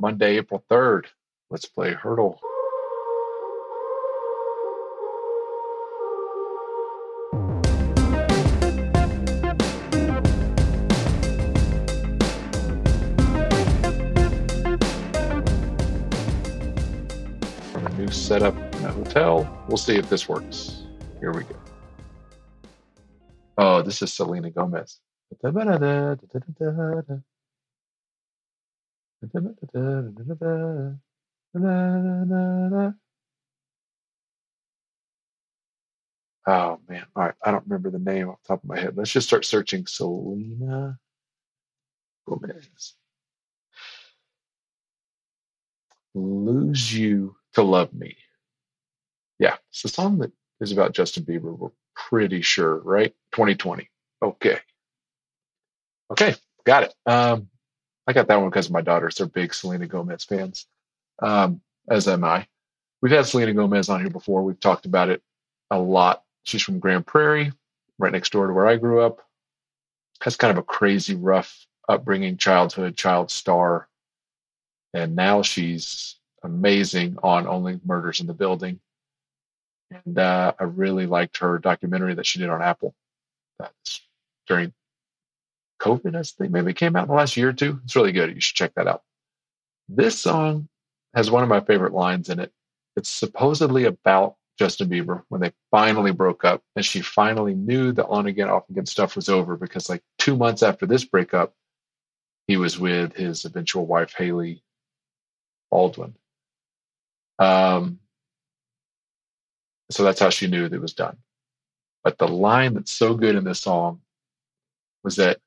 Monday, April 3rd. Let's play Heardle. New setup in a hotel. We'll see if this works. Here we go. Oh, this is Selena Gomez. Oh man. All right. I don't remember the name off the top of my head. Let's just start searching Selena Gomez. Lose You to Love Me. Yeah, it's a song that is about Justin Bieber. We're pretty sure, right? 2020. Okay. Okay, got it. Um, I got that one because my daughters. They're big Selena Gomez fans, um, as am I. We've had Selena Gomez on here before. We've talked about it a lot. She's from Grand Prairie, right next door to where I grew up. Has kind of a crazy, rough upbringing, childhood, child star. And now she's amazing on Only Murders in the Building. And uh, I really liked her documentary that she did on Apple. That's during COVID, I think maybe came out in the last year or two. It's really good. You should check that out. This song has one of my favorite lines in it. It's supposedly about Justin Bieber when they finally broke up and she finally knew the on again, off again stuff was over because like two months after this breakup, he was with his eventual wife, Hailey Baldwin. Um, so that's how she knew that it was done. But the line that's so good in this song was that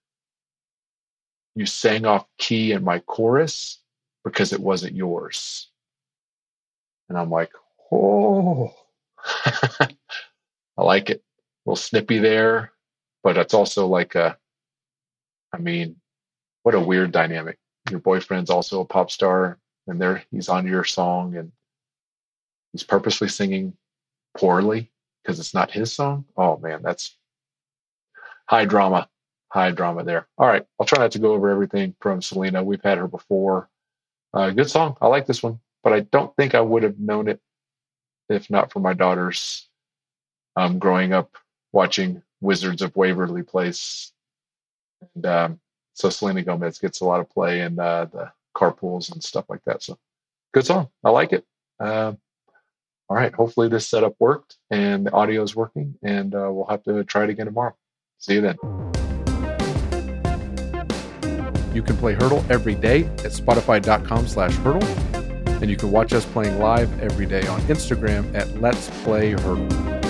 you sang off key in my chorus because it wasn't yours. And I'm like, oh, I like it. A little snippy there, but it's also like a, I mean, what a weird dynamic. Your boyfriend's also a pop star and there he's on your song and he's purposely singing poorly because it's not his song. Oh man, that's high drama high drama there. All right, I'll try not to go over everything from Selena. We've had her before. Uh, good song. I like this one, but I don't think I would have known it if not for my daughters um, growing up watching Wizards of Waverly Place. And um, so Selena Gomez gets a lot of play in uh, the carpools and stuff like that. So good song. I like it. Uh, all right. Hopefully this setup worked and the audio is working, and uh, we'll have to try it again tomorrow. See you then. You can play Heardle every day at spotify.com slash Heardle. And you can watch us playing live every day on Instagram at Let's Play Heardle.